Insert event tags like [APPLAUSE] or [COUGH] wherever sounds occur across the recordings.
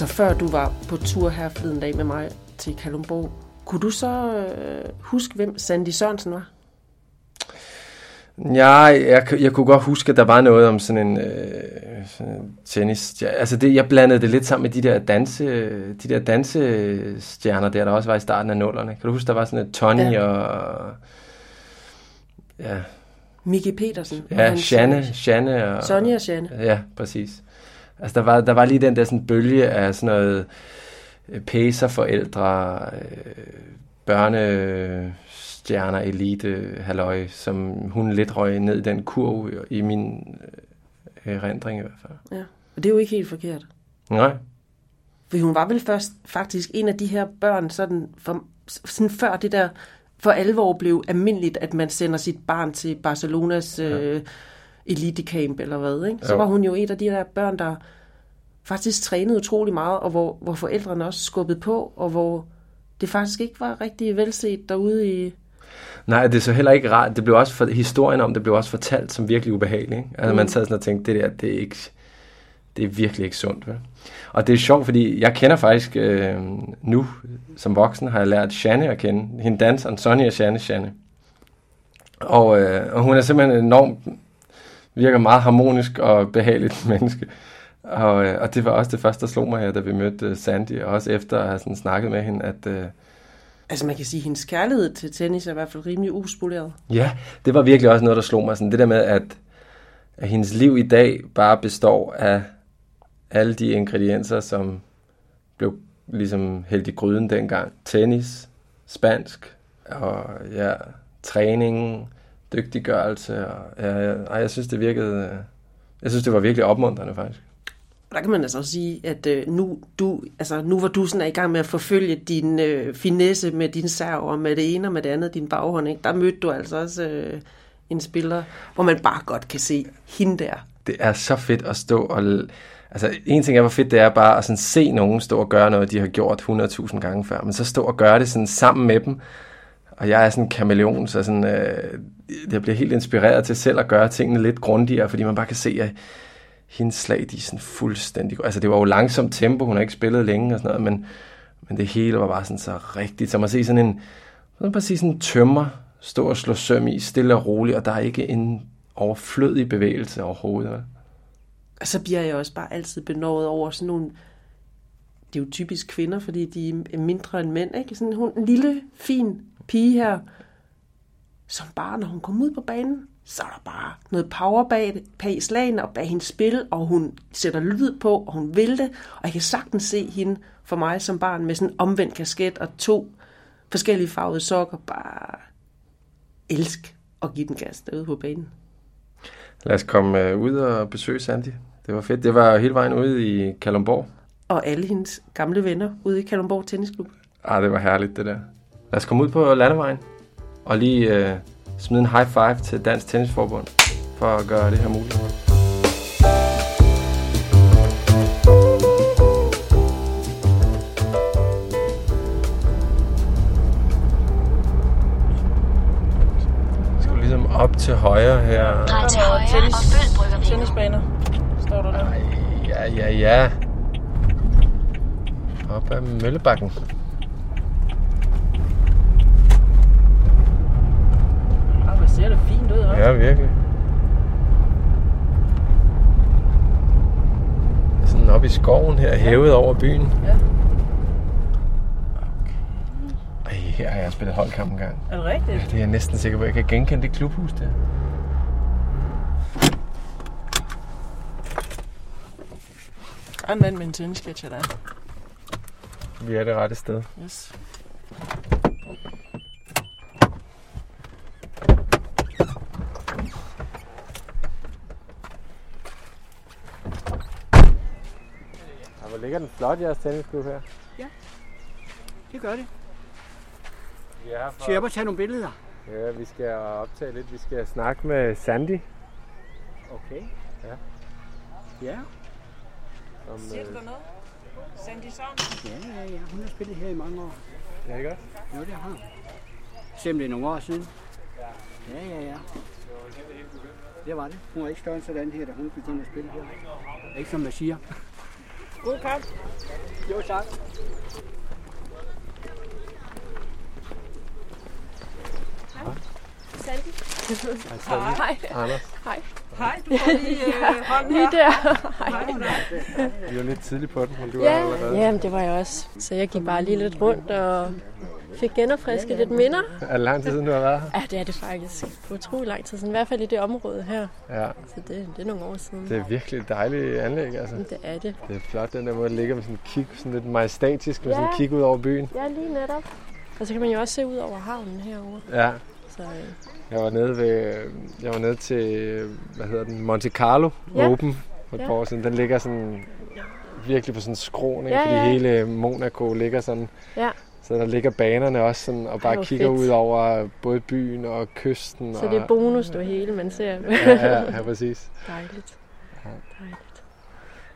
Altså før du var på tur her forleden dag med mig til Kalumborg, kunne du så øh, huske, hvem Sandy Sørensen var? Ja, jeg, jeg kunne godt huske, at der var noget om sådan en, øh, sådan tennis. Ja, altså det, jeg blandede det lidt sammen med de der danse, de der dansestjerner der, der også var i starten af nullerne. Kan du huske, der var sådan et Tony ja. og... Ja. Miki Petersen. Ja, Shanne, Shanne og... Sonja og Shanne. Ja, præcis. Altså der var, der var lige den der sådan bølge af sådan noget øh, pacer-forældre, øh, børne stjerner, elite, halløj, som hun lidt røg ned i den kurv i min øh, erindring i hvert fald. Ja, og det er jo ikke helt forkert. Nej. For hun var vel først faktisk en af de her børn, sådan, for, sådan før det der for alvor blev almindeligt, at man sender sit barn til Barcelonas ja. øh, elitecamp eller hvad. Ikke? Så jo. var hun jo en af de der børn, der faktisk trænede utrolig meget, og hvor, hvor forældrene også skubbede på, og hvor det faktisk ikke var rigtig velset derude i, Nej, det er så heller ikke rart. Det blev også for, historien om det blev også fortalt som virkelig ubehageligt. Ikke? Altså mm. man sad sådan og tænkte, det der, det er, ikke, det er virkelig ikke sundt. Vel? Og det er sjovt, fordi jeg kender faktisk øh, nu, som voksen, har jeg lært Shanne at kende. Hende danseren, Sonja Shanne Shanne. Og, øh, og hun er simpelthen enormt, virker meget harmonisk og behageligt [LAUGHS] menneske. Og, øh, og det var også det første, der slog mig her, da vi mødte Sandy, og også efter at have sådan snakket med hende, at... Øh, Altså man kan sige, at hendes kærlighed til tennis er i hvert fald rimelig uspoleret. Ja, det var virkelig også noget, der slog mig. Sådan det der med, at, at hendes liv i dag bare består af alle de ingredienser, som blev ligesom hældt i gryden dengang. Tennis, spansk, og ja, træning, dygtiggørelse. Og, ja, ja, jeg synes, det virkede... Jeg synes, det var virkelig opmuntrende, faktisk der kan man altså også sige, at øh, nu, du, altså, nu var du sådan er i gang med at forfølge din øh, finesse med din serv, og med det ene og med det andet, din baghånd. Ikke? Der mødte du altså også øh, en spiller, hvor man bare godt kan se hende der. Det er så fedt at stå og... Altså, en ting er, hvor fedt det er bare at sådan se nogen stå og gøre noget, de har gjort 100.000 gange før, men så stå og gøre det sådan sammen med dem. Og jeg er sådan en kameleon, så sådan, øh, jeg bliver helt inspireret til selv at gøre tingene lidt grundigere, fordi man bare kan se, at hendes slag, de er sådan fuldstændig... Altså, det var jo langsomt tempo, hun har ikke spillet længe og sådan noget, men, men det hele var bare sådan så rigtigt. Så man ser sådan en, så bare sige sådan en tømmer stå og slå søm i, stille og roligt, og der er ikke en overflødig bevægelse overhovedet. Og så bliver jeg også bare altid benådet over sådan nogle... Det er jo typisk kvinder, fordi de er mindre end mænd, ikke? Sådan hun, en lille, fin pige her, som bare, når hun kommer ud på banen, så er der bare noget power bag, bag slagene og bag hendes spil, og hun sætter lyd på, og hun vil det, og jeg kan sagtens se hende for mig som barn med sådan en omvendt kasket og to forskellige farvede sokker, bare elsk at give den gas derude på banen. Lad os komme øh, ud og besøge Sandy. Det var fedt. Det var hele vejen ude i Kalumborg. Og alle hendes gamle venner ude i Kalumborg Tennisklub. Ah, det var herligt det der. Lad os komme ud på landevejen og lige øh, smide en high five til Dansk Tennisforbund for at gøre det her muligt. ligesom op til højre her. Drej til højre tennis, og følg Tennisbaner, står der der. Ej, ja, ja, ja. Op ad Møllebakken. Ser det fint ud også. Ja, virkelig. Sådan oppe i skoven her, ja. hævet over byen. Ja. Ej, her har jeg spillet holdkamp en gang. Er det rigtigt? Ja, det er jeg næsten sikker på. Jeg kan genkende det klubhus der. Er med en tennisketcher der. Vi er det rette sted. Yes. Ligger den flot, jeres tennisklub her? Ja, det gør det. Vi er for... Skal jeg bare tage nogle billeder? Ja, vi skal optage lidt. Vi skal snakke med Sandy. Okay. Ja. Ja. Som, Siger du øh... noget? Sandy Sørensen? Ja, ja, ja. Hun har spillet her i mange år. Ja, ikke også? Jo, det har hun. Er nogle år siden. Ja. Ja, ja, ja. Det var det. Hun var ikke større end sådan her, da hun begyndte at spille her. Ikke som man siger. God kamp. Jo, tak. Hej. Anders, Hej, du får lige øh, [LAUGHS] hånden Lige der. vi er jo lidt tidlig på den, men du Ja, er allerede. jamen det var jeg også. Så jeg gik bare lige lidt rundt og fik genopfrisket lidt minder. Er det lang tid siden, du har været her? Ja, det er det faktisk. Utrolig lang tid siden. I hvert fald i det område her. Ja, Så det, det er nogle år siden. det er virkelig et dejligt anlæg, altså. Det er det. Det er flot, den der måde, det ligger med sådan en kig, sådan lidt majestatisk, med Ja. sådan en kig ud over byen. Ja, lige netop. Og så kan man jo også se ud over havnen herovre. Ja, Så øh, jeg var nede ved, jeg var nede til, hvad hedder den, Monte Carlo Ja. Open for et Ja. par år siden. Den ligger sådan virkelig på sådan en skråning, Ja, fordi ja. hele Monaco ligger sådan. Ja. Så der ligger banerne også sådan, og bare hvor kigger fedt. ud over både byen og kysten. så og, det er bonus, det hele, man ser. ja, ja, ja, præcis. Dejligt. Ja. Dejligt.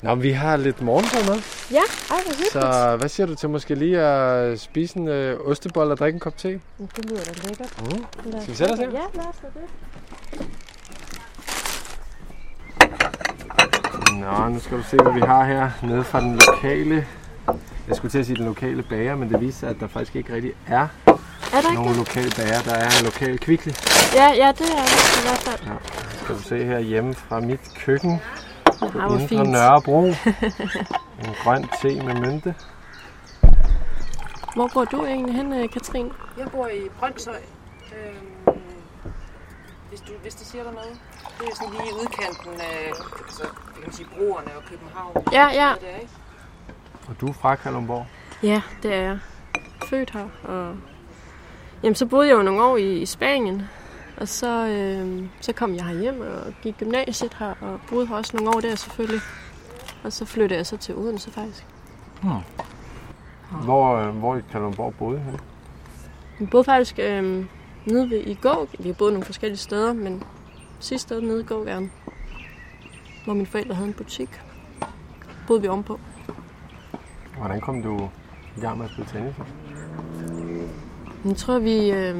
Nå, vi har lidt morgenbrød med. Ja, ej, hvor hyggeligt. Så hvad siger du til måske lige at spise en øh, ostebold og drikke en kop te? Men Det lyder da lækkert. Mm. Lad Skal vi sætte os her? Ja, lad os det. Nå, nu skal du se, hvad vi har her nede fra den lokale... Jeg skulle til at sige den lokale bager, men det viser sig, at der faktisk ikke rigtig er Er der ikke nogen lokale bager. Der er en lokal kvikli. Ja, ja, det er det i hvert fald. Skal du se her hjemme fra mit køkken Ja, på hvor Indre fint. Nørrebro. [LAUGHS] en grøn te med mynte. Hvor bor du egentlig hen, øh, Katrin? Jeg bor i Brøndshøj. Øhm, hvis, du, hvis det siger dig noget. Det er sådan lige i udkanten af altså, kan man sige, broerne og København. Ja, ja. Det er, ikke? Og du er fra Kalundborg. Ja, det er jeg. Født her. Og... Jamen, så boede jeg jo nogle år i, i Spanien. Og så, øh, så kom jeg hjem og gik gymnasiet her, og boede her også nogle år der selvfølgelig. Og så flyttede jeg så til Odense faktisk. Hvor, øh, hvor i Kalundborg boede du? Vi boede faktisk øh, nede ved, i Gåg. Vi har boet nogle forskellige steder, men sidste sted nede i Gågaden, hvor mine forældre havde en butik, boede vi ovenpå. Hvordan kom du i gang med at spille tennis? Jeg tror, vi, øh,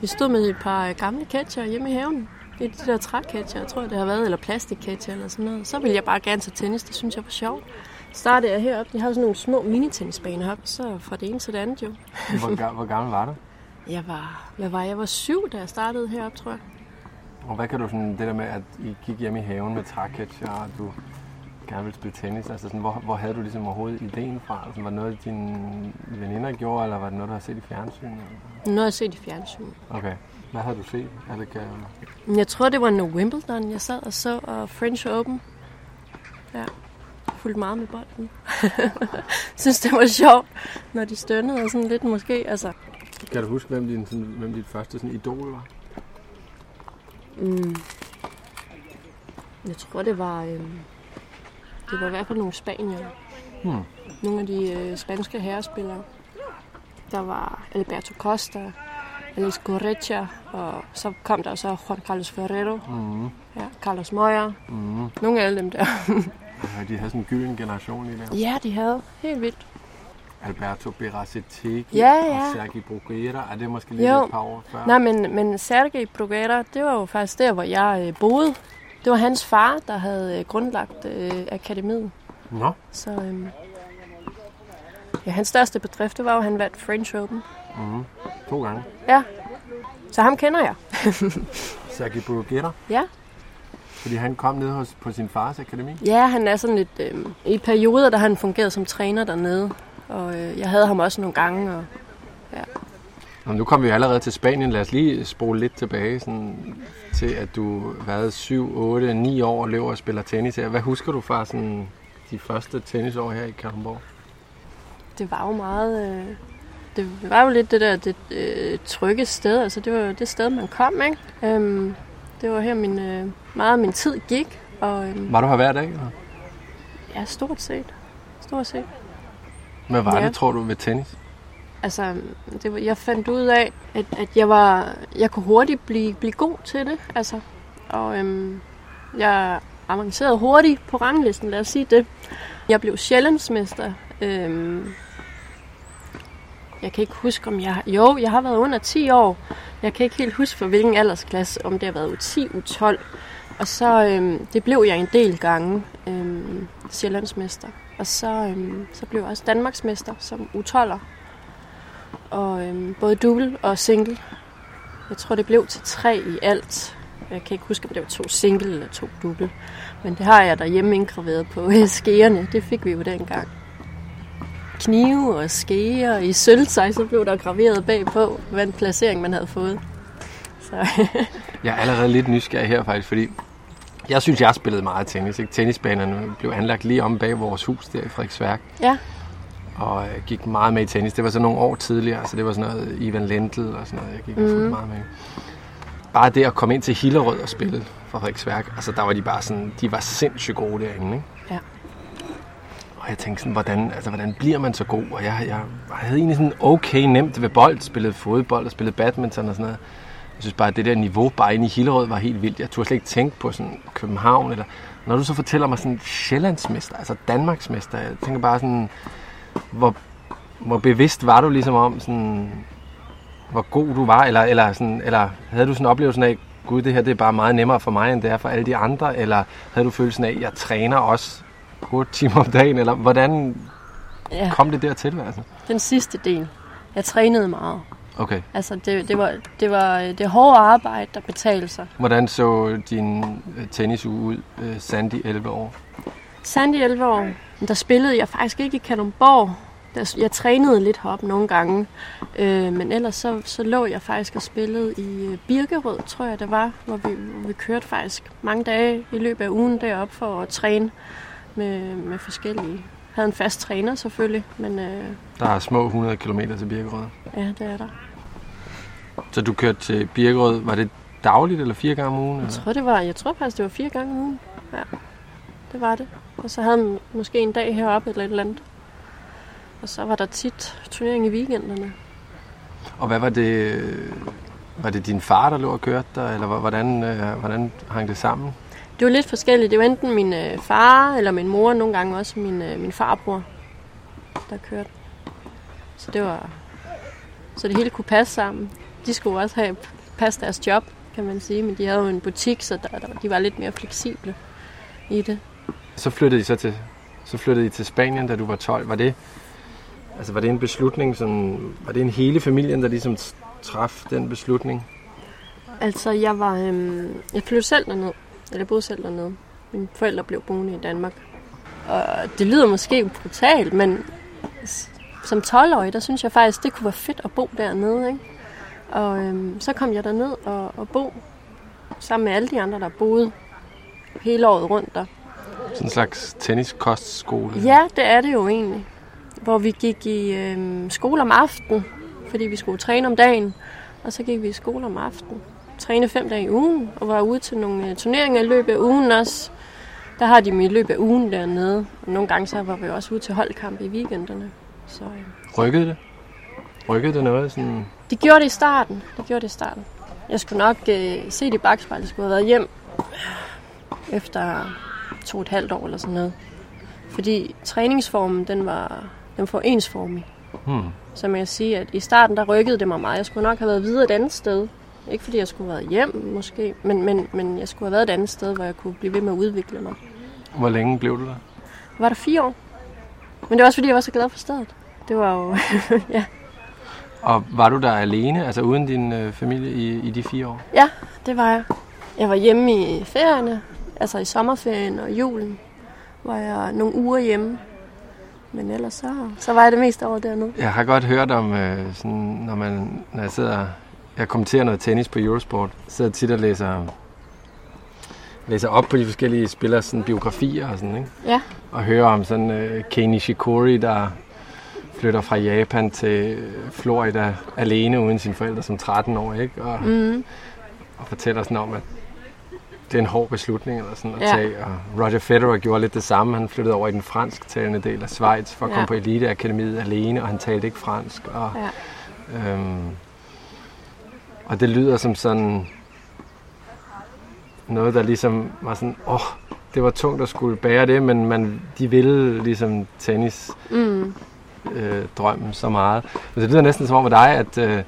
vi stod med et par gamle catcher hjemme i haven. Det er de der trækatcher, jeg tror, det har været, eller plastikkatcher eller sådan noget. Så ville jeg bare gerne til tennis, det synes jeg var sjovt. Startede jeg heroppe. De havde sådan nogle små minitennisbaner heroppe, så fra det ene til det andet jo. Hvor, hvor gammel var du? [LAUGHS] Jeg var, hvad var jeg? Var syv, da jeg startede heroppe, tror jeg. Og hvad kan du sådan, det der med, at I gik hjem i haven med træketcher, og du gerne ville spille tennis, altså sådan, hvor, hvor havde du ligesom overhovedet ideen fra? Altså, var det noget, dine veninder gjorde, eller var det noget, du har set i fjernsyn? Noget jeg set i fjernsyn. Okay. Hvad havde du set? Er det kan... Men Jeg tror, det var noget Wimbledon, jeg sad og så, og French Open. Ja, fulgte meget med bolden. [LAUGHS] synes, det var sjovt, når de stønnede og sådan lidt måske. Altså, Kan du huske, hvem din, sådan, hvem dit første sådan, idol var? mm, jeg tror, det var, øh, det var i hvert fald nogle spanier. Hmm. Nogle af de øh, spanske herrespillere. Der var Alberto Costa, Alex Correcha, og så kom der så Juan Carlos Ferrero, Mm. ja, Carlos Moya. Mm. Nogle af alle dem der. Ja, de havde sådan en gylden generation lige der. Ja, de havde. Helt vildt. Alberto Berasetegi Ja, ja. og Sergi Bruguera. Er det måske lige Jo. et par år før? Nej, men, men Sergej Bruguera, det var jo faktisk der, hvor jeg øh, boede. Det var hans far, der havde øh, grundlagt øh, akademiet. Nå, Så øh, ja, hans største bedrift, det var jo, at han vandt French Open. mm. to gange. Ja, så ham kender jeg. [LAUGHS] Sergi Bruguera, Ja, fordi han kom ned hos, på sin fars akademi. ja han er sådan lidt... Øh, I perioder, der har han fungeret som træner dernede. Og øh, jeg havde ham også nogle gange. Og, Nå, nu kommer vi allerede til Spanien. Lad os lige spole lidt tilbage sådan, til, at du har været 7, 8, 9 år og løber og spiller tennis her. Hvad husker du fra sådan, de første tennisår her i Kalundborg? det var jo meget... Øh, det var jo lidt det der det, øh, trygge sted. Altså, det var det sted, man kom, ikke? Øhm, det var her, min, øh, meget af min tid gik. Og øhm, Var du her hver dag? Eller? ja, stort set. Stort set. Hvad var Ja. det, tror du, ved tennis? Altså, det var, jeg fandt ud af, at, at jeg var, jeg kunne hurtigt blive, blive god til det. Altså, og øhm, jeg avancerede hurtigt på ranglisten, lad os sige det. Jeg blev sjældensmester. Øhm, Jeg kan ikke huske, om jeg. Jo, jeg har været under 10 år. Jeg kan ikke helt huske, for hvilken aldersklasse, om det har været U10, U12. Og så, øhm, det blev jeg en del gange, øhm, Sjællandsmester. Og så, øhm, så blev jeg også Danmarksmester som U12'er. Og øhm, både double og single. Jeg tror, det blev til tre i alt. Jeg kan ikke huske, om det var to single eller to double. Men det har jeg derhjemme indgraveret på [LAUGHS] skeerne. Det fik vi jo dengang. Knive og skeer i sølvsej, så blev der graveret bagpå, hvad placering man havde fået. Så [LAUGHS] Jeg er allerede lidt nysgerrig her faktisk, fordi jeg synes, jeg spillede meget tennis. Ikke? Tennisbanerne blev anlagt lige om bag vores hus der i Frederiksværk. ja, Og jeg gik meget med i tennis. Det var så nogle år tidligere, så det var sådan noget Ivan Lendl og sådan noget. Jeg gik mm. Meget med. Bare det at komme ind til Hillerød og spille for Frederiksværk, altså der var de bare sådan, de var sindssygt gode derinde, ikke? Ja. Og jeg tænkte sådan, hvordan, altså, hvordan bliver man så god? Og jeg, jeg, jeg havde egentlig sådan okay nemt ved bold, spillede fodbold og spillede badminton og sådan noget. Jeg synes bare, at det der niveau bare inde i Hillerød var helt vildt. Jeg turde slet ikke tænke på sådan København. Eller... Når du så fortæller mig sådan Sjællandsmester, altså Danmarksmester, jeg tænker bare sådan, hvor, hvor bevidst var du ligesom om, sådan, hvor god du var? Eller, eller, sådan, eller havde du sådan oplevelsen af, gud, det her det er bare meget nemmere for mig, end det er for alle de andre? Eller havde du følelsen af, at jeg træner også 8 timer om dagen? Eller hvordan ja, kom det dertil? Altså? den sidste del. Jeg trænede meget. Okay. Altså, det, det, var, det var det hårde arbejde, der betalte sig. Hvordan så din øh, tennisuge ud, øh, Sandy 11 år? Sandy 11 år, der spillede jeg faktisk ikke i Kalundborg. Der- Jeg trænede lidt heroppe nogle gange, øh, men ellers så, så lå jeg faktisk og spillede i øh, Birkerød, tror jeg det var, hvor vi, hvor vi kørte faktisk mange dage i løbet af ugen derop for at træne med, med forskellige. Havde en fast træner selvfølgelig, men øh, Der er små 100 km til Birkerød. ja, det er der. Så du kørte til Birkerød, var det dagligt eller fire gange om ugen? Jeg tror, det var, jeg tror faktisk, det var fire gange om ugen. Ja, det var det. Og så havde man måske en dag heroppe eller et eller andet. Og så var der tit turnering i weekenderne. Og hvad var det? Var det din far, der lå og kørte der, eller hvor- hvordan, øh, hvordan hang det sammen? Det var lidt forskelligt. Det var enten min øh, far eller min mor, nogle gange også min, øh, min farbror, der kørte. Så det var... Så det hele kunne passe sammen. De skulle også have passe deres job, kan man sige. Men de havde jo en butik, så der, der, de var lidt mere fleksible i det. Så flyttede I så til, så flyttede I til Spanien, da du var 12. Var det, altså var det en beslutning, som, var det en hele familien, der ligesom traf den beslutning? Altså, jeg var... Øhm, jeg flyttede selv derned. Eller jeg boede selv dernede. Mine forældre blev boende i Danmark. Og det lyder måske brutalt, men som 12-årig, der synes jeg faktisk, det kunne være fedt at bo dernede. Ikke? Og øhm, så kom jeg derned og, og bo sammen med alle de andre, der boede hele året rundt der. Sådan en slags tenniskostskole? Ja, det er det jo egentlig. Hvor vi gik i øhm, skole om aftenen, fordi vi skulle træne om dagen. Og så gik vi i skole om aftenen. Træne fem dage i ugen, og var ude til nogle øh, turneringer i løbet af ugen også. Der har de dem i løbet af ugen dernede. Og nogle gange så var vi også ude til holdkamp i weekenderne. Så øh, Rykkede det? Rykkede det noget? Sådan... det gjorde det i starten. Det gjorde det i starten. Jeg skulle nok øh, se det i bagspejlet. Jeg skulle have været hjem efter to og et halvt år eller sådan noget. Fordi træningsformen, den var, den var ensformig. Hmm. Så man kan sige, at i starten, der rykkede det mig meget. Jeg skulle nok have været videre et andet sted. Ikke fordi jeg skulle have været hjem, måske, men, men, men jeg skulle have været et andet sted, hvor jeg kunne blive ved med at udvikle mig. Hvor længe blev du der? Var der fire år. Men det var også fordi, jeg var så glad for stedet. Det var jo, [LAUGHS] ja. Og var du der alene, altså uden din øh, familie i, i de fire år? ja, det var jeg. Jeg var hjemme i ferierne, altså i sommerferien og julen, var jeg nogle uger hjemme. Men ellers så, så var jeg det meste over dernede. Jeg har godt hørt om, øh, sådan, når, man, når jeg sidder jeg kommenterer noget tennis på Eurosport, sidder tit og læser, læser op på de forskellige spillers sådan, biografier og sådan, ikke? Ja, Og hører om sådan uh, Kei Nishikori, der flytter fra Japan til Florida alene uden sine forældre som 13 år, ikke? Og, mm, og fortæller sådan om, at det er en hård beslutning eller sådan at Ja. tage. Og Roger Federer gjorde lidt det samme. Han flyttede over i den fransktalende del af Schweiz for at Ja. komme på eliteakademiet alene, og han talte ikke fransk. Og, ja. Øhm, og det lyder som sådan noget, der ligesom var sådan, åh, oh, det var tungt at skulle bære det, men man, de ville ligesom tennis. Mm. øh, drømmen så meget. Men det lyder næsten som om med dig, at, øh, at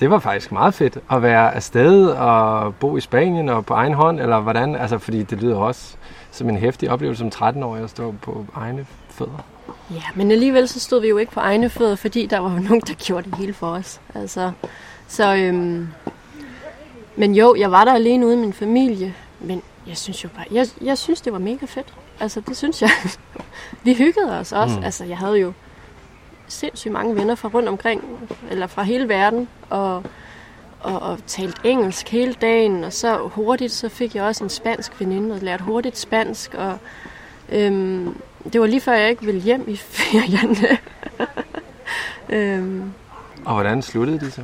det var faktisk meget fedt at være afsted og bo i Spanien og på egen hånd, eller hvordan? Altså, fordi det lyder også som en hæftig oplevelse som 13-årig at stå på egne fødder. Ja, men alligevel så stod vi jo ikke på egne fødder, fordi der var [LAUGHS] nogen, der gjorde det hele for os. Altså, så, øhm, men jo, jeg var der alene uden min familie, men jeg synes jo bare, jeg, jeg synes, det var mega fedt. Altså, det synes jeg. [LAUGHS] vi hyggede os også. Mm. Altså, jeg havde jo sindssygt mange venner fra rundt omkring, eller fra hele verden, og, og, og talt engelsk hele dagen, og så hurtigt, så fik jeg også en spansk veninde, og lærte hurtigt spansk, og øhm, det var lige før, jeg ikke ville hjem i ferien. [LAUGHS] øhm, Og hvordan sluttede de så?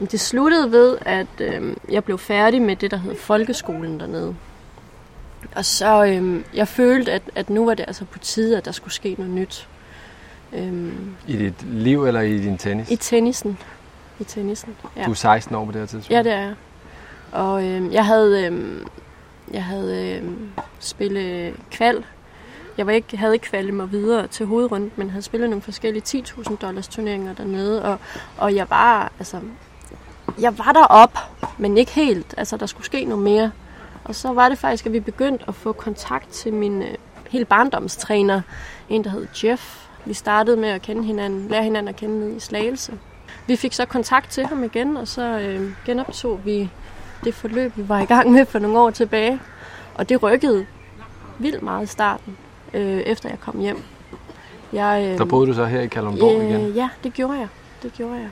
det sluttede ved, at øhm, jeg blev færdig med det, der hed folkeskolen dernede. Og så øhm, jeg følte, at, at nu var det altså på tide, at der skulle ske noget nyt. Øhm, I dit liv eller i din tennis? I tennisen. I tennisen, ja. Du er 16 år på det her tidspunkt. Ja, det er jeg. Og øhm, jeg havde, øhm, jeg havde øhm, spillet kval. Jeg var ikke, havde ikke kvalet mig videre til hovedrunden, men havde spillet nogle forskellige 10.000 dollars turneringer dernede. Og, og jeg var, altså, jeg var derop, men ikke helt. Altså, der skulle ske noget mere. Og så var det faktisk, at vi begyndte at få kontakt til min øh, hele barndomstræner. En, der hed Jeff. Vi startede med at kende hinanden, lære hinanden at kende i Slagelse. Vi fik så kontakt til ham igen, og så øh, genoptog vi det forløb, vi var i gang med for nogle år tilbage. Og det rykkede vildt meget i starten, øh, efter jeg kom hjem. Jeg, øh, Der boede du så her i Kalundborg igen? Øh, ja, det gjorde jeg. Det gjorde jeg.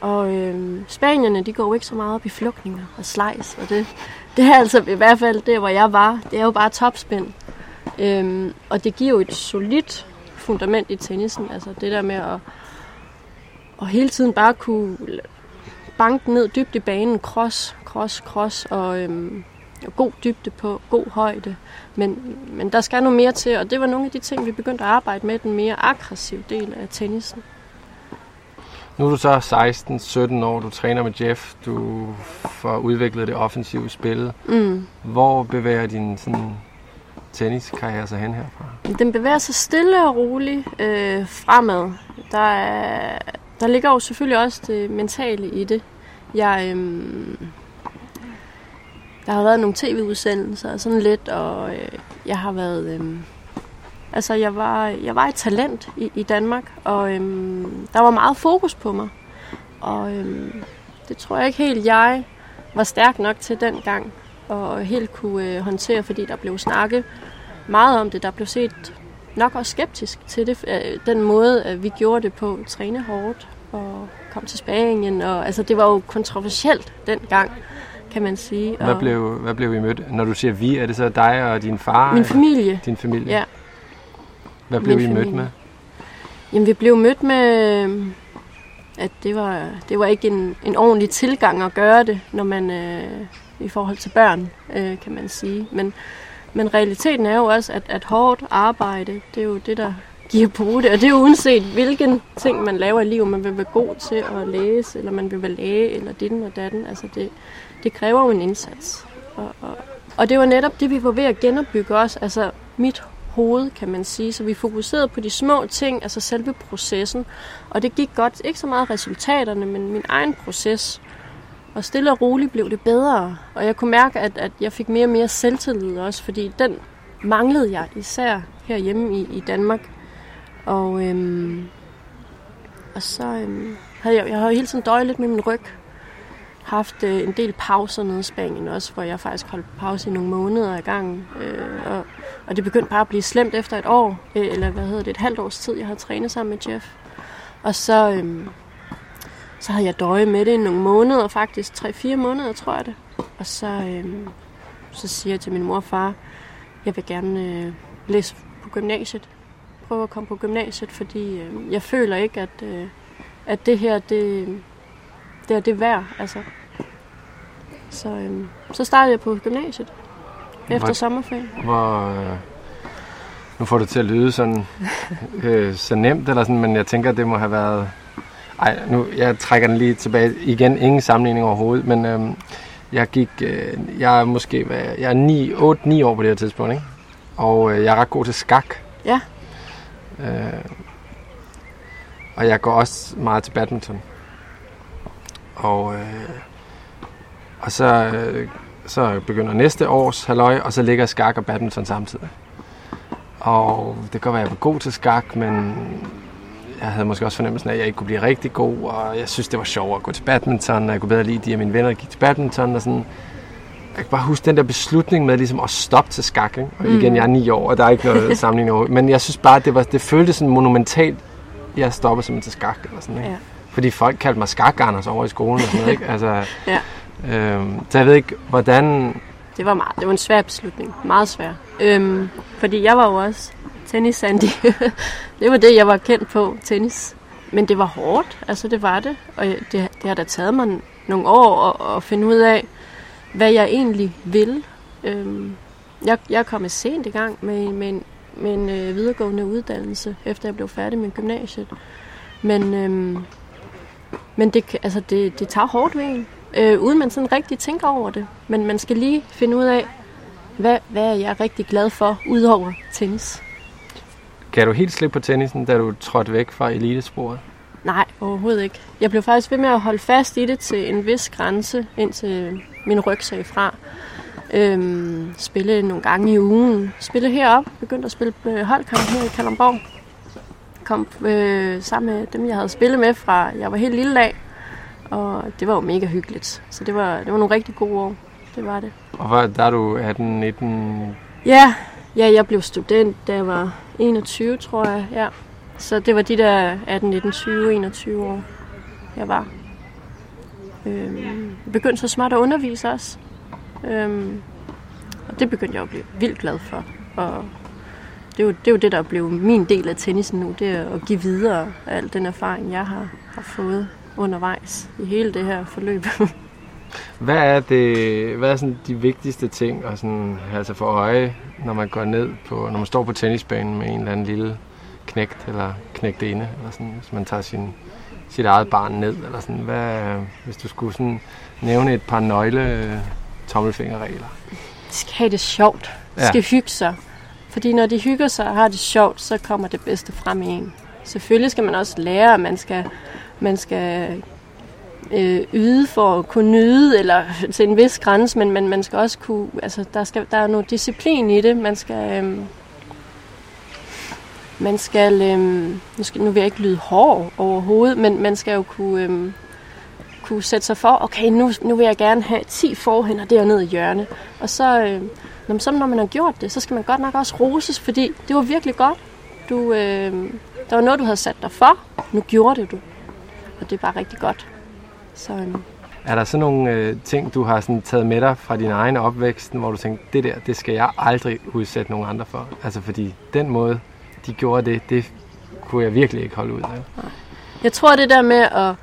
Og øh, spanierne, de går jo ikke så meget op i flugtninger og slejs, og det, [LAUGHS] det er altså i hvert fald det, hvor jeg var. Det er jo bare topspænd. Øhm, og det giver jo et solidt fundament i tennisen. Altså det der med at, at hele tiden bare kunne banke ned dybt i banen, cross, cross, cross, og øhm, og god dybde på, god højde. Men, men der skal noget mere til, og det var nogle af de ting, vi begyndte at arbejde med, den mere aggressive del af tennisen. Nu er du så 16-17 år, du træner med Jeff, du får udviklet det offensive spil. Mm. Hvor bevæger din sådan, tenniskarriere sig hen herfra? Den bevæger sig stille og roligt øh, fremad. Der, er, der ligger jo selvfølgelig også det mentale i det. Jeg, øh, der har været nogle tv-udsendelser og sådan lidt, og øh, jeg har været... Øh, altså, jeg var, jeg var et talent i, i Danmark, og øh, der var meget fokus på mig. Og øh, det tror jeg ikke helt, jeg var stærk nok til dengang, og helt kunne øh, håndtere, fordi der blev snakket meget om det. Der blev set nok også skeptisk til det, øh, den måde, at vi gjorde det på. Træne hårdt og kom til Spanien. Og, altså, det var jo kontroversielt dengang, kan man sige. Hvad og blev, hvad blev I mødt? Når du siger vi, er det så dig og din far? Min familie. Din familie? Ja. Hvad blev Min I mødt familie. med? Jamen, vi blev mødt med, at det var, det var ikke en, en ordentlig tilgang at gøre det, når man øh, i forhold til børn, øh, kan man sige. Men, men realiteten er jo også, at, at hårdt arbejde, det er jo det, der giver på det. Og det er jo uanset, hvilken ting man laver i livet. Man vil være god til at læse, eller man vil være læge, eller ditten og datten. Altså, det, det kræver jo en indsats. Og, og, og det var netop det, vi var ved at genopbygge også. Altså, mit hoved, kan man sige. Så vi fokuserede på de små ting, altså selve processen. Og det gik godt. Ikke så meget resultaterne, men min egen proces. Og stille og roligt blev det bedre. Og jeg kunne mærke, at, at jeg fik mere og mere selvtillid også, fordi den manglede jeg især herhjemme i, i Danmark. Og, øhm, og så øhm, havde jeg, jeg havde hele tiden døjet lidt med min ryg. Haft øh, en del pauser nede i Spanien også, hvor jeg faktisk holdt pause i nogle måneder ad gangen. Øh, og, og det begyndte bare at blive slemt efter et år, øh, eller hvad hedder det, et halvt års tid, jeg havde trænet sammen med Jeff. Og så, øh, så havde jeg døjet med det i nogle måneder, faktisk 3-4 måneder, tror jeg det. Og så, øh, så siger jeg til min mor og far, jeg vil gerne øh, læse på gymnasiet. Prøve at komme på gymnasiet, fordi øh, jeg føler ikke, at, øh, at det her, det, det er det værd. Altså. Så, øh, så startede jeg på gymnasiet efter Hvor- sommerferien. Hvor, øh, nu får det til at lyde sådan, [LAUGHS] øh, så nemt, eller sådan, men jeg tænker, det må have været... Ej, nu, jeg trækker den lige tilbage. Igen, ingen sammenligning overhovedet, men øh, jeg gik... Øh, jeg er måske hvad, jeg er 9, 8-9 år på det her tidspunkt, ikke? Og øh, jeg er ret god til skak. Ja. Øh, Og jeg går også meget til badminton. Og, øh, og så, øh, så begynder næste års halløj, og så ligger skak og badminton samtidig. Og det kan godt være, at jeg var god til skak, men jeg havde måske også fornemmelsen af, at jeg ikke kunne blive rigtig god, og jeg synes, det var sjovt at gå til badminton, og jeg kunne bedre lide de af mine venner, der gik til badminton, og sådan. Jeg kan bare huske den der beslutning med ligesom at stoppe til skak, ikke? Og igen, jeg er ni år, og der er ikke noget [LAUGHS] sammenligning over. Men jeg synes bare, det, var, det føltes sådan monumentalt, jeg stopper simpelthen til skak, eller sådan, ikke? Ja. Fordi folk kaldte mig skak over i skolen og sådan noget, ikke? [LAUGHS] Altså, Ja. øhm, så jeg ved ikke, hvordan... Det var, meget, det var en svær beslutning. Meget svær. Øhm, fordi jeg var jo også tennis Sandy. [LAUGHS] det var det, jeg var kendt på, tennis. Men det var hårdt, altså det var det. Og det, det har da taget mig nogle år at, at finde ud af, hvad jeg egentlig vil. Øhm, jeg, jeg er kommet sent i gang med, med en, med en øh, videregående uddannelse, efter jeg blev færdig med gymnasiet. Men, øhm, men det, altså det, det tager hårdt ved en, øh, uden man sådan rigtig tænker over det. Men man skal lige finde ud af, hvad, hvad er jeg rigtig glad for, udover tennis. Kan du helt slippe på tennisen, da du trådte væk fra elitesporet? Nej, overhovedet ikke. Jeg blev faktisk ved med at holde fast i det til en vis grænse, indtil min ryg sagde fra. Øhm, spille nogle gange i ugen. Spille herop. Begyndte at spille øh, holdkamp her i Kalundborg. Kom øh, sammen med dem, jeg havde spillet med fra jeg var helt lille af. Og det var jo mega hyggeligt. Så det var, det var nogle rigtig gode år. Det var det. Og var, der er du 18, 19... Ja, ja, jeg blev student, da jeg var 21, tror jeg. Ja. Så det var de der 18, 19, 20, 21 år, jeg var. Øhm, jeg begyndte så småt at undervise også. Øhm, og det begyndte jeg at blive vildt glad for. Og det er, jo, det er jo det, der blev min del af tennisen nu. Det er at give videre al den erfaring, jeg har, har fået undervejs i hele det her forløb. [LAUGHS] Hvad er, det, hvad er sådan de vigtigste ting at sådan, sig for øje, når man går ned på, når man står på tennisbanen med en eller anden lille knægt eller knægt inde, eller sådan, hvis man tager sin, sit eget barn ned, eller sådan, hvad, hvis du skulle sådan nævne et par nøgle øh, tommelfingerregler. De skal have det sjovt. De Ja. skal hygge sig. Fordi når de hygger sig og har det sjovt, så kommer det bedste frem i en. Selvfølgelig skal man også lære, at man skal, man skal øh, yde for at kunne nyde, eller [LAUGHS] til en vis grænse, men man, man skal også kunne, altså der, skal, der er noget disciplin i det. Man skal, øh, man skal, øh, nu, skal, nu vil jeg ikke lyde hård overhovedet, men man skal jo kunne, øh, kunne sætte sig for, okay, nu, nu vil jeg gerne have 10 forhænder dernede i hjørnet. Og så, øh, man- så når man har gjort det, så skal man godt nok også roses, fordi det var virkelig godt. Du, øh, der var noget, du havde sat dig for. Nu gjorde det du. Og det er bare rigtig godt. Så øh, Er der sådan nogle øh, ting, du har sådan taget med dig fra din egen opvækst, hvor du tænkte, det der, det skal jeg aldrig udsætte nogen andre for? Altså fordi den måde, de gjorde det, det kunne jeg virkelig ikke holde ud af. jeg tror, det der med at,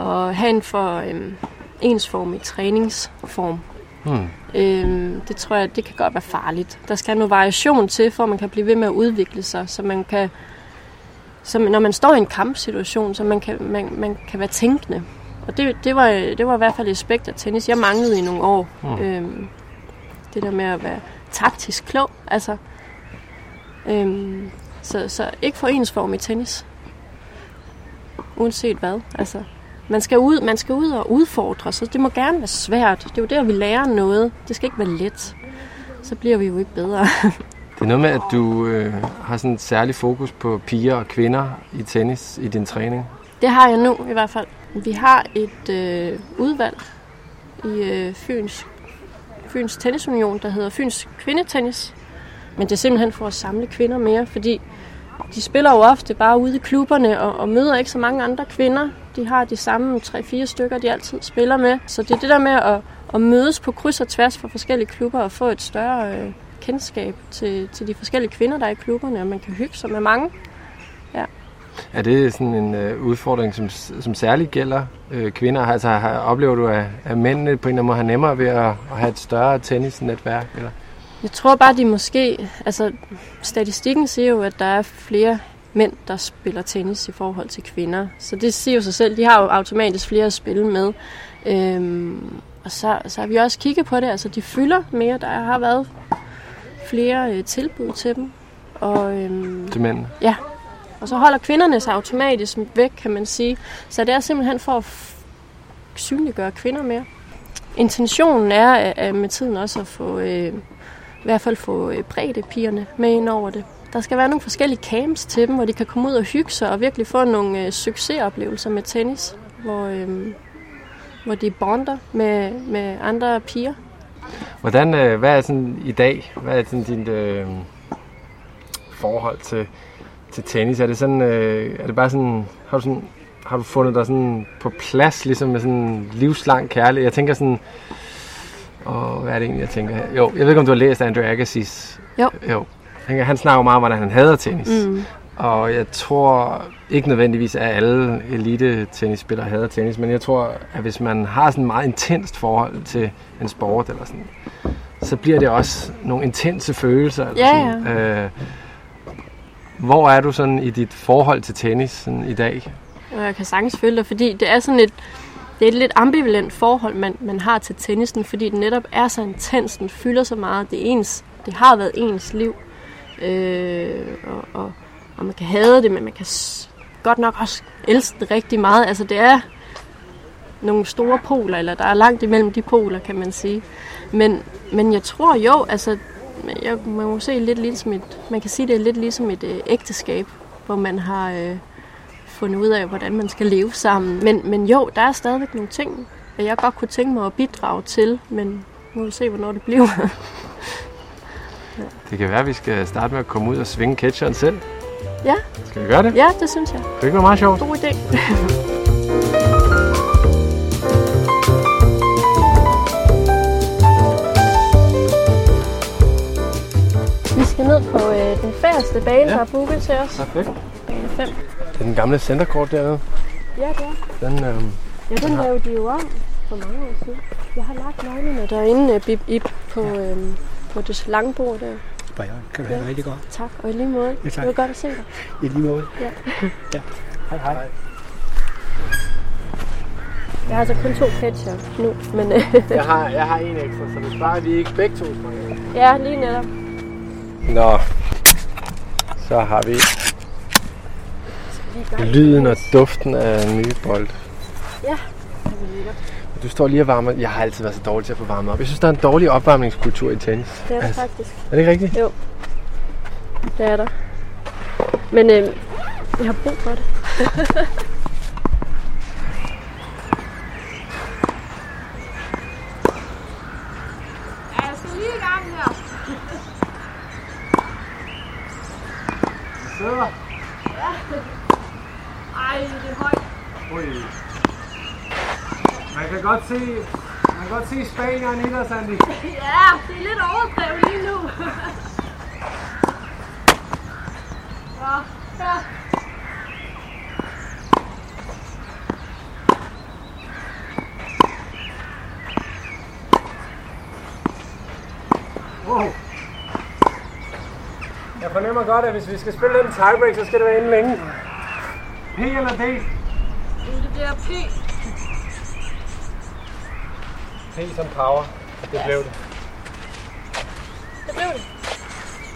at have en for øh, ensformig træningsform, Hmm. Øhm, det tror jeg, det kan godt være farligt. Der skal noget variation til, for at man kan blive ved med at udvikle sig, så man kan, så når man står i en kampsituation, så man kan, man, man kan være tænkende. Og det, det, var, det var i hvert fald et aspekt af tennis, jeg manglede i nogle år. Mm. Øhm, det der med at være taktisk klog. Altså, øhm, så, så ikke for ensform i tennis. Uanset hvad. Altså, man skal, ud, man skal ud og udfordre sig. Det må gerne være svært. Det er jo der, vi lærer noget. Det skal ikke være let. Så bliver vi jo ikke bedre. [LAUGHS] Det er noget med, at du øh, har sådan et særligt fokus på piger og kvinder i tennis i din træning. Det har jeg nu i hvert fald. Vi har et øh, udvalg i øh, Fyns, Fyns Tennisunion, der hedder Fyns Kvindetennis. Men det er simpelthen for at samle kvinder mere, fordi de spiller jo ofte bare ude i klubberne og, og møder ikke så mange andre kvinder. De har de samme 3-4 stykker, de altid spiller med. Så det er det der med at, at mødes på kryds og tværs for forskellige klubber og få et større øh, kendskab til, til de forskellige kvinder, der er i klubberne, og man kan hygge sig med mange. Er det sådan en øh, udfordring, som, som særligt gælder øh, kvinder? Altså har, oplever du, at, at mændene på en eller anden måde har nemmere ved at, at have et større tennisnetværk? Eller? Jeg tror bare, de måske... Altså, statistikken siger jo, at der er flere mænd, der spiller tennis i forhold til kvinder. Så det siger jo sig selv. De har jo automatisk flere at spille med. Øhm, og så, så har vi også kigget på det. Altså, de fylder mere. Der har været flere øh, tilbud til dem. Og øhm, Til mænd? Og så holder kvinderne sig automatisk væk, kan man sige. Så det er simpelthen for at synliggøre kvinder mere. Intentionen er øh, øh, med tiden også at få, øh, i hvert fald få øh, bredde pigerne med ind over det. Der skal være nogle forskellige camps til dem, hvor de kan komme ud og hygge sig og virkelig få nogle øh, succesoplevelser med tennis, hvor, øh, hvor de bonder med, med andre piger. Hvordan, øh, hvad er sådan i dag, hvad er sådan dit øh, forhold til, til tennis? Er det sådan, øh, er det bare sådan, har du sådan, har du fundet dig sådan på plads, ligesom med sådan en livslang kærlighed? Jeg tænker sådan, åh, hvad er det egentlig, jeg tænker her? Jo, jeg ved ikke, om du har læst Andrew Agassi's? Jo. Jo. Han, han snakker meget om, hvordan han hader tennis. Mm. Og jeg tror ikke nødvendigvis, at alle elite tennisspillere hader tennis, men jeg tror, at hvis man har sådan et meget intenst forhold til en sport, eller sådan, så bliver det også nogle intense følelser. Eller Ja, sådan. Øh, hvor er du sådan i dit forhold til tennis sådan i dag? Jeg kan sagtens følge dig, fordi det er sådan et, det er et lidt ambivalent forhold, man, man har til tennisen, fordi den netop er så intens, den fylder så meget. Det, er ens, det har været ens liv, øh, og, og, og man kan hade det, men man kan godt nok også elske det rigtig meget. Altså det er nogle store poler, eller der er langt imellem de poler, kan man sige. Men, men jeg tror jo, altså jeg, man må se lidt ligesom et, man kan sige det er lidt ligesom et øh, ægteskab, hvor man har øh, fundet ud af, hvordan man skal leve sammen. Men, men jo, der er stadigvæk nogle ting, at jeg godt kunne tænke mig at bidrage til, men nu må vi se, hvornår det bliver. [LAUGHS] Det kan være, at vi skal starte med at komme ud og svinge catcheren selv. Ja. Skal vi gøre det? ja, det synes jeg. Det ikke være meget sjovt. God idé. [LAUGHS] Vi skal ned på øh, den færreste bane, Ja. ja. der er booket til os. Perfekt. Bane 5. Det er den gamle centerkort dernede. Ja, det er. Den, øh, Ja, den lavede de jo om for mange år siden. Jeg har lagt nøglerne derinde, øh, Bip Ip, på, øhm, på det lange bord der. Brian, kan du have det rigtig godt. Tak, og i lige måde. Ja, tak. Det var godt at se dig. I lige måde. Ja. ja. Hej, hej. Jeg har altså kun to catcher nu, men øh, [LAUGHS] jeg, har, jeg har en ekstra, så hvis bare vi ikke begge to springer. ja, lige netop. Nå, så har vi lyden og duften af nye bold. Ja. Du står lige og varmer. Jeg har altid været så dårlig til at få varmet op. Jeg synes, der er en dårlig opvarmningskultur i tennis. Det er Altså, faktisk. er det ikke rigtigt? Det er der. Men øh, jeg har brug for det. [LAUGHS] Jeg skal lige i gang her. Sidder. Ej, det er højt. Ui. Man kan godt se, man kan godt se Spanieren i dig, Sandy. [LAUGHS] Ja, det er lidt overdrevet lige nu. [LAUGHS] Ja, ja. Wow. Jeg fornemmer godt, at hvis vi skal spille den tiebreak, så skal det være inden længe. P eller D? Det bliver P. P som power. Det blev det. Det blev det.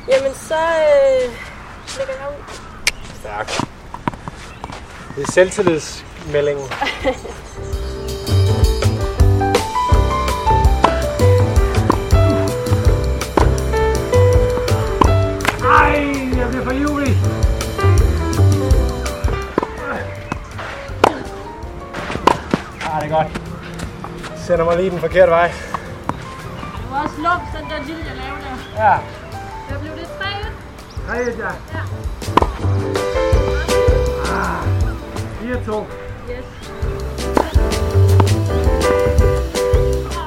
Jamen, så øh, lægger jeg ud. Stærkt. Det er selvtillidsmeldingen. [LAUGHS] Ej, Sender mig lige den forkerte vej. Det var også lumt, den der lille, jeg lavede der. Ja, Jeg blev lidt 3 hej ja. Ja. Ah, 4-2. Yes.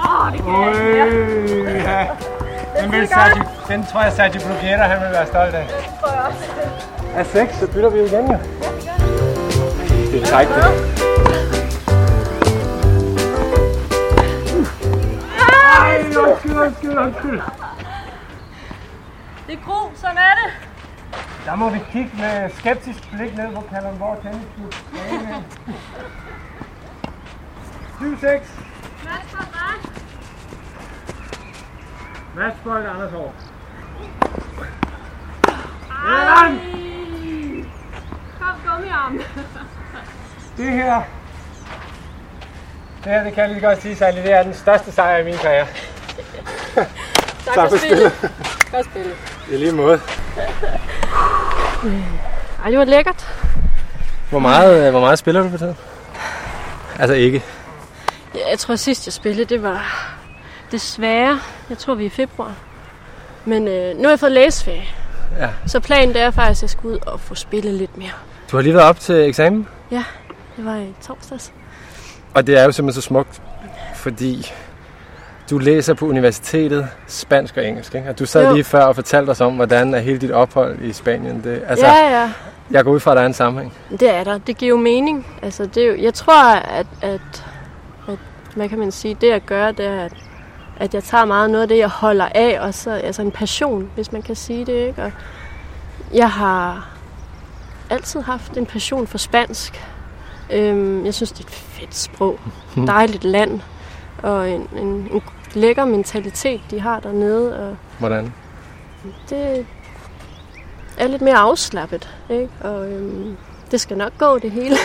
Åh, det kan jeg ikke mere. Øj, ja. Den, vil den tror jeg, Sergio Bruguera, han vil være stolt af. Det tror jeg også. Er 6, så bytter vi jo igen, jo. Det er træk, det. Undskyld, undskyld, undskyld. Det er gro, sådan er det. Der må vi kigge med skeptisk blik ned på Kalundborg Tennisklub. 7-6. Matchbold, hva'? Matchbold Anders Hård. Ej. Kom armen. Det her, det her, det kan jeg lige godt sige, Sally, det er den største sejr i min karriere. Tak, Tak for spillet. Godt spillet. I lige måde. Ej, det var lækkert. Hvor meget, øh, hvor meget spiller du på tiden? Altså ikke. Ja, jeg tror sidst jeg spillede, det var desværre, jeg tror vi er i februar. Men øh, nu har jeg fået læsferie. Ja. Så planen det er faktisk, at jeg skal ud og få spillet lidt mere. Du har lige været op til eksamen, Det var i torsdags. og det er jo simpelthen så smukt, fordi du læser på universitetet spansk og engelsk, ikke? Og du sad Jo. lige før og fortalte os om, hvordan er hele dit ophold i Spanien. Det, altså, Ja, ja. jeg går ud fra, at der er en sammenhæng. Det er der. Det giver jo mening. Altså, det er jo, jeg tror, at, at, at, hvad kan man sige, det jeg gør, det er, at, at jeg tager meget noget af det, jeg holder af, og så altså en passion, hvis man kan sige det. Ikke? Og jeg har altid haft en passion for spansk. Øhm, jeg synes, det er et fedt sprog. [LAUGHS] Dejligt land. Og en, en, en lækker mentalitet, de har dernede. Og Hvordan? det er lidt mere afslappet, ikke? Og øhm, det skal nok gå det hele.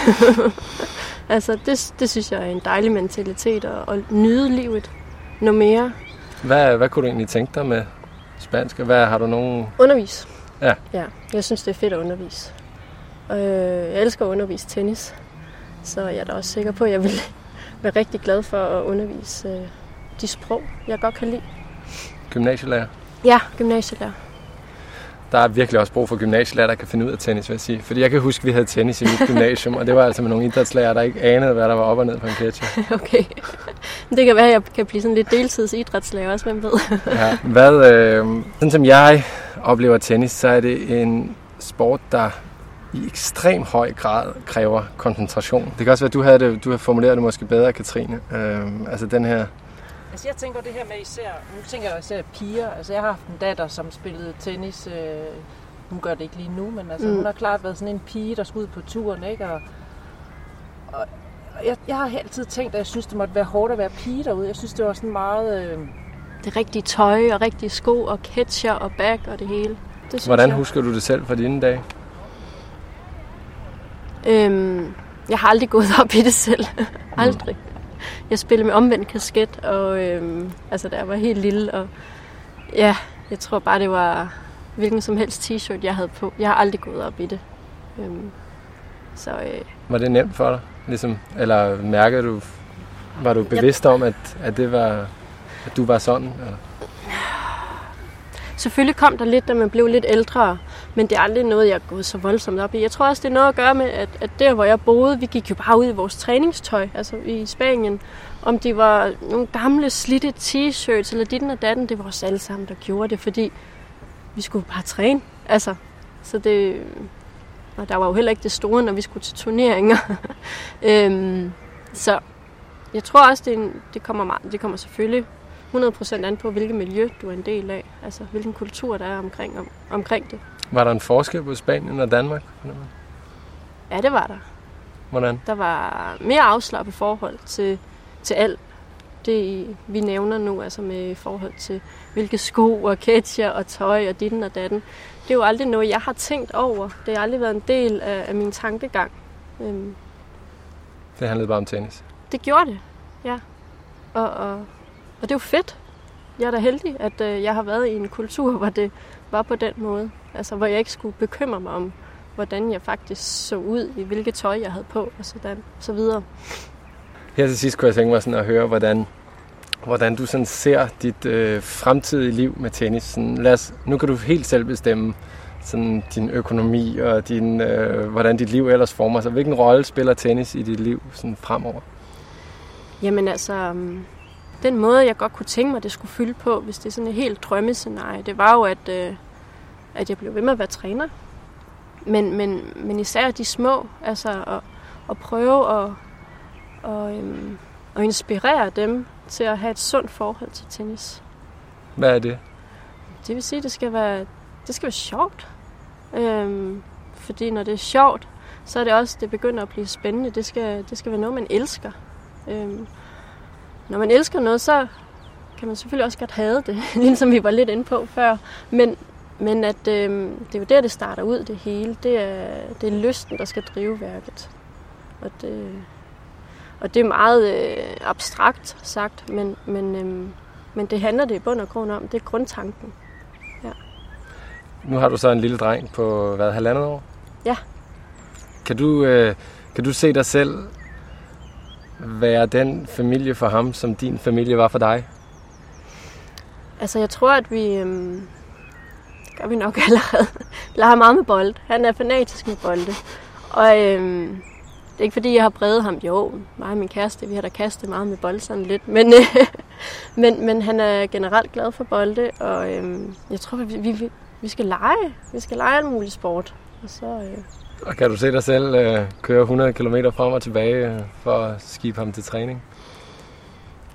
[LAUGHS] altså, det, det synes jeg er en dejlig mentalitet at, at nyde livet noget mere. Hvad, hvad kunne du egentlig tænke dig med spansk? Hvad har du nogen... Undervis. Ja. ja. Jeg synes, det er fedt at undervise. Og øh, jeg elsker at undervise tennis. Så jeg er da også sikker på, at jeg vil [LAUGHS] være rigtig glad for at undervise øh, de sprog, jeg godt kan lide. Gymnasielærer? Ja, gymnasielærer. Der er virkelig også brug for gymnasielærer, der kan finde ud af tennis, vil jeg sige. Fordi jeg kan huske, at vi havde tennis i mit [LAUGHS] gymnasium, og det var altså med nogle idrætslærer, der ikke anede, hvad der var op og ned på en catcher. [LAUGHS] Okay. Det kan være, at jeg kan blive sådan lidt deltidsidrætslærer også, hvem ved. [LAUGHS] Ja. Hvad, øh, sådan som jeg oplever tennis, så er det en sport, der i ekstrem høj grad kræver koncentration. Det kan også være, at du havde det, du har formuleret det måske bedre, Katrine. Øh, altså den her... Altså jeg tænker det her med især, nu tænker jeg især piger, altså jeg har haft en datter, som spillede tennis, øh, hun gør det ikke lige nu, men altså Mm. mm. hun har klart været sådan en pige, der skulle ud på turen, ikke? Og, og og jeg, jeg har altid tænkt, at jeg synes, det måtte være hårdt at være pige derude. Jeg synes, det var sådan meget... Øh, Det rigtige tøj og rigtige sko og catcher og bag og det hele. Det synes Hvordan jeg. husker du det selv fra dine dage? Øhm, jeg har aldrig gået op i det selv. [LAUGHS] aldrig. Jeg spillede med omvendt kasket, og øhm, altså, da jeg var helt lille. Og, ja, jeg tror bare, det var hvilken som helst t-shirt, jeg havde på. Jeg har aldrig gået op i det. Øhm, så øh, Var det nemt for dig? Ligesom, eller mærkede du, var du bevidst om, at, at, det var, at du var sådan? Eller? Selvfølgelig kom der lidt, da man blev lidt ældre, men det er aldrig noget, jeg er gået så voldsomt op i. Jeg tror også, det er noget at gøre med, at, at der, hvor jeg boede, vi gik jo bare ud i vores træningstøj, altså i Spanien. Om det var nogle gamle, slidte t-shirts eller dit og datten, det var os alle sammen, der gjorde det, fordi vi skulle bare træne. Altså, så det... Og der var jo heller ikke det store, når vi skulle til turneringer. [LAUGHS] øhm, så jeg tror også, det, en, det, kommer meget, det kommer selvfølgelig 100% an på, hvilket miljø du er en del af. Altså, hvilken kultur der er omkring, om, omkring det. Var der en forskel på Spanien og Danmark? Ja, det var der. Hvordan? Der var mere afslappet forhold til, til alt det, vi nævner nu, altså med forhold til hvilke sko og ketcher og tøj og ditten og datten. Det er jo aldrig noget, jeg har tænkt over. Det har aldrig været en del af, af min tankegang. Øhm, Det handlede bare om tennis. det gjorde det, ja. Og, og, og det er jo fedt. Jeg er da heldig, at øh, jeg har været i en kultur, hvor det var på den måde. Altså, hvor jeg ikke skulle bekymre mig om, hvordan jeg faktisk så ud, i hvilket tøj jeg havde på, og sådan, så videre. Her til sidst kunne jeg tænke mig sådan at høre, hvordan, hvordan du sådan ser dit øh, fremtidige liv med tennis. Sådan, lad os, nu kan du helt selv bestemme sådan, din økonomi og din, øh, hvordan dit liv ellers former sig. Hvilken rolle spiller tennis i dit liv sådan fremover? Jamen altså, øhm, den måde, jeg godt kunne tænke mig, det skulle fylde på, hvis det er sådan et helt drømmescenarie, det var jo, at, øh, at jeg blev ved med at være træner. Men, men, men især de små, altså at, at prøve at, og, øhm, at inspirere dem til at have et sundt forhold til tennis. Hvad er det? Det vil sige, at det skal være, det skal være sjovt. Øhm, fordi når det er sjovt, så er det også, det begynder at blive spændende. Det skal, det skal være noget, man elsker. Øhm, når man elsker noget, så kan man selvfølgelig også godt have det, [LAUGHS] ligesom vi var lidt inde på før. Men, men at øh, det er jo der, det starter ud, det hele. Det er, det er lysten, der skal drive værket. Og det, og det er meget øh, abstrakt sagt, men, men, øh, men det handler det i bund og grund om. Det er grundtanken. Nu har du så en lille dreng på, hvad, halvandet år? Ja. Kan du, øh, kan du se dig selv være den familie for ham, som din familie var for dig? Altså, jeg tror, at vi... Øhm, det gør vi nok [LAUGHS] allerede. Leger meget med bold. Han er fanatisk med bolde. Og øhm, det er ikke fordi, jeg har præget ham. Jo, mig og min kæreste, vi har da kastet meget med bold sådan lidt. Men, øh, [LAUGHS] men, men han er generelt glad for bolde, og øhm, jeg tror, vi, vi, vi skal lege. Vi skal lege alt muligt sport. Og så, øh, [LAUGHS] Og kan du se dig selv øh, køre 100 km frem og tilbage øh, for at skibe ham til træning?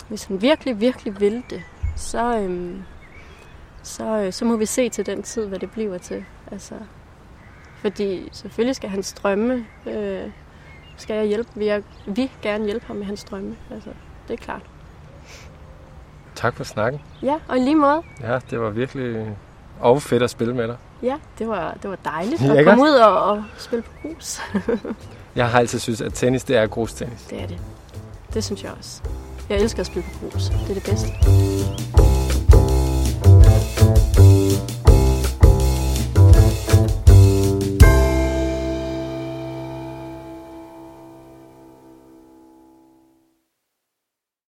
hvis han virkelig, virkelig vil det, så, øhm, så, øh, så må vi se til den tid, hvad det bliver til. Altså, fordi selvfølgelig skal hans drømme, øh, skal jeg hjælpe, vi, er, vi gerne hjælpe ham med hans drømme. Altså, det er klart. Tak for snakken. Ja, og i lige måde. Ja, det var virkelig og fedt at spille med dig. Ja, det var, det var dejligt Lækkert. at komme ud og, og spille på grus. [LAUGHS] Jeg har altid synes, at tennis, det er grus tennis. det er det. Det synes jeg også. Jeg elsker at spille på grus. Det er det bedste.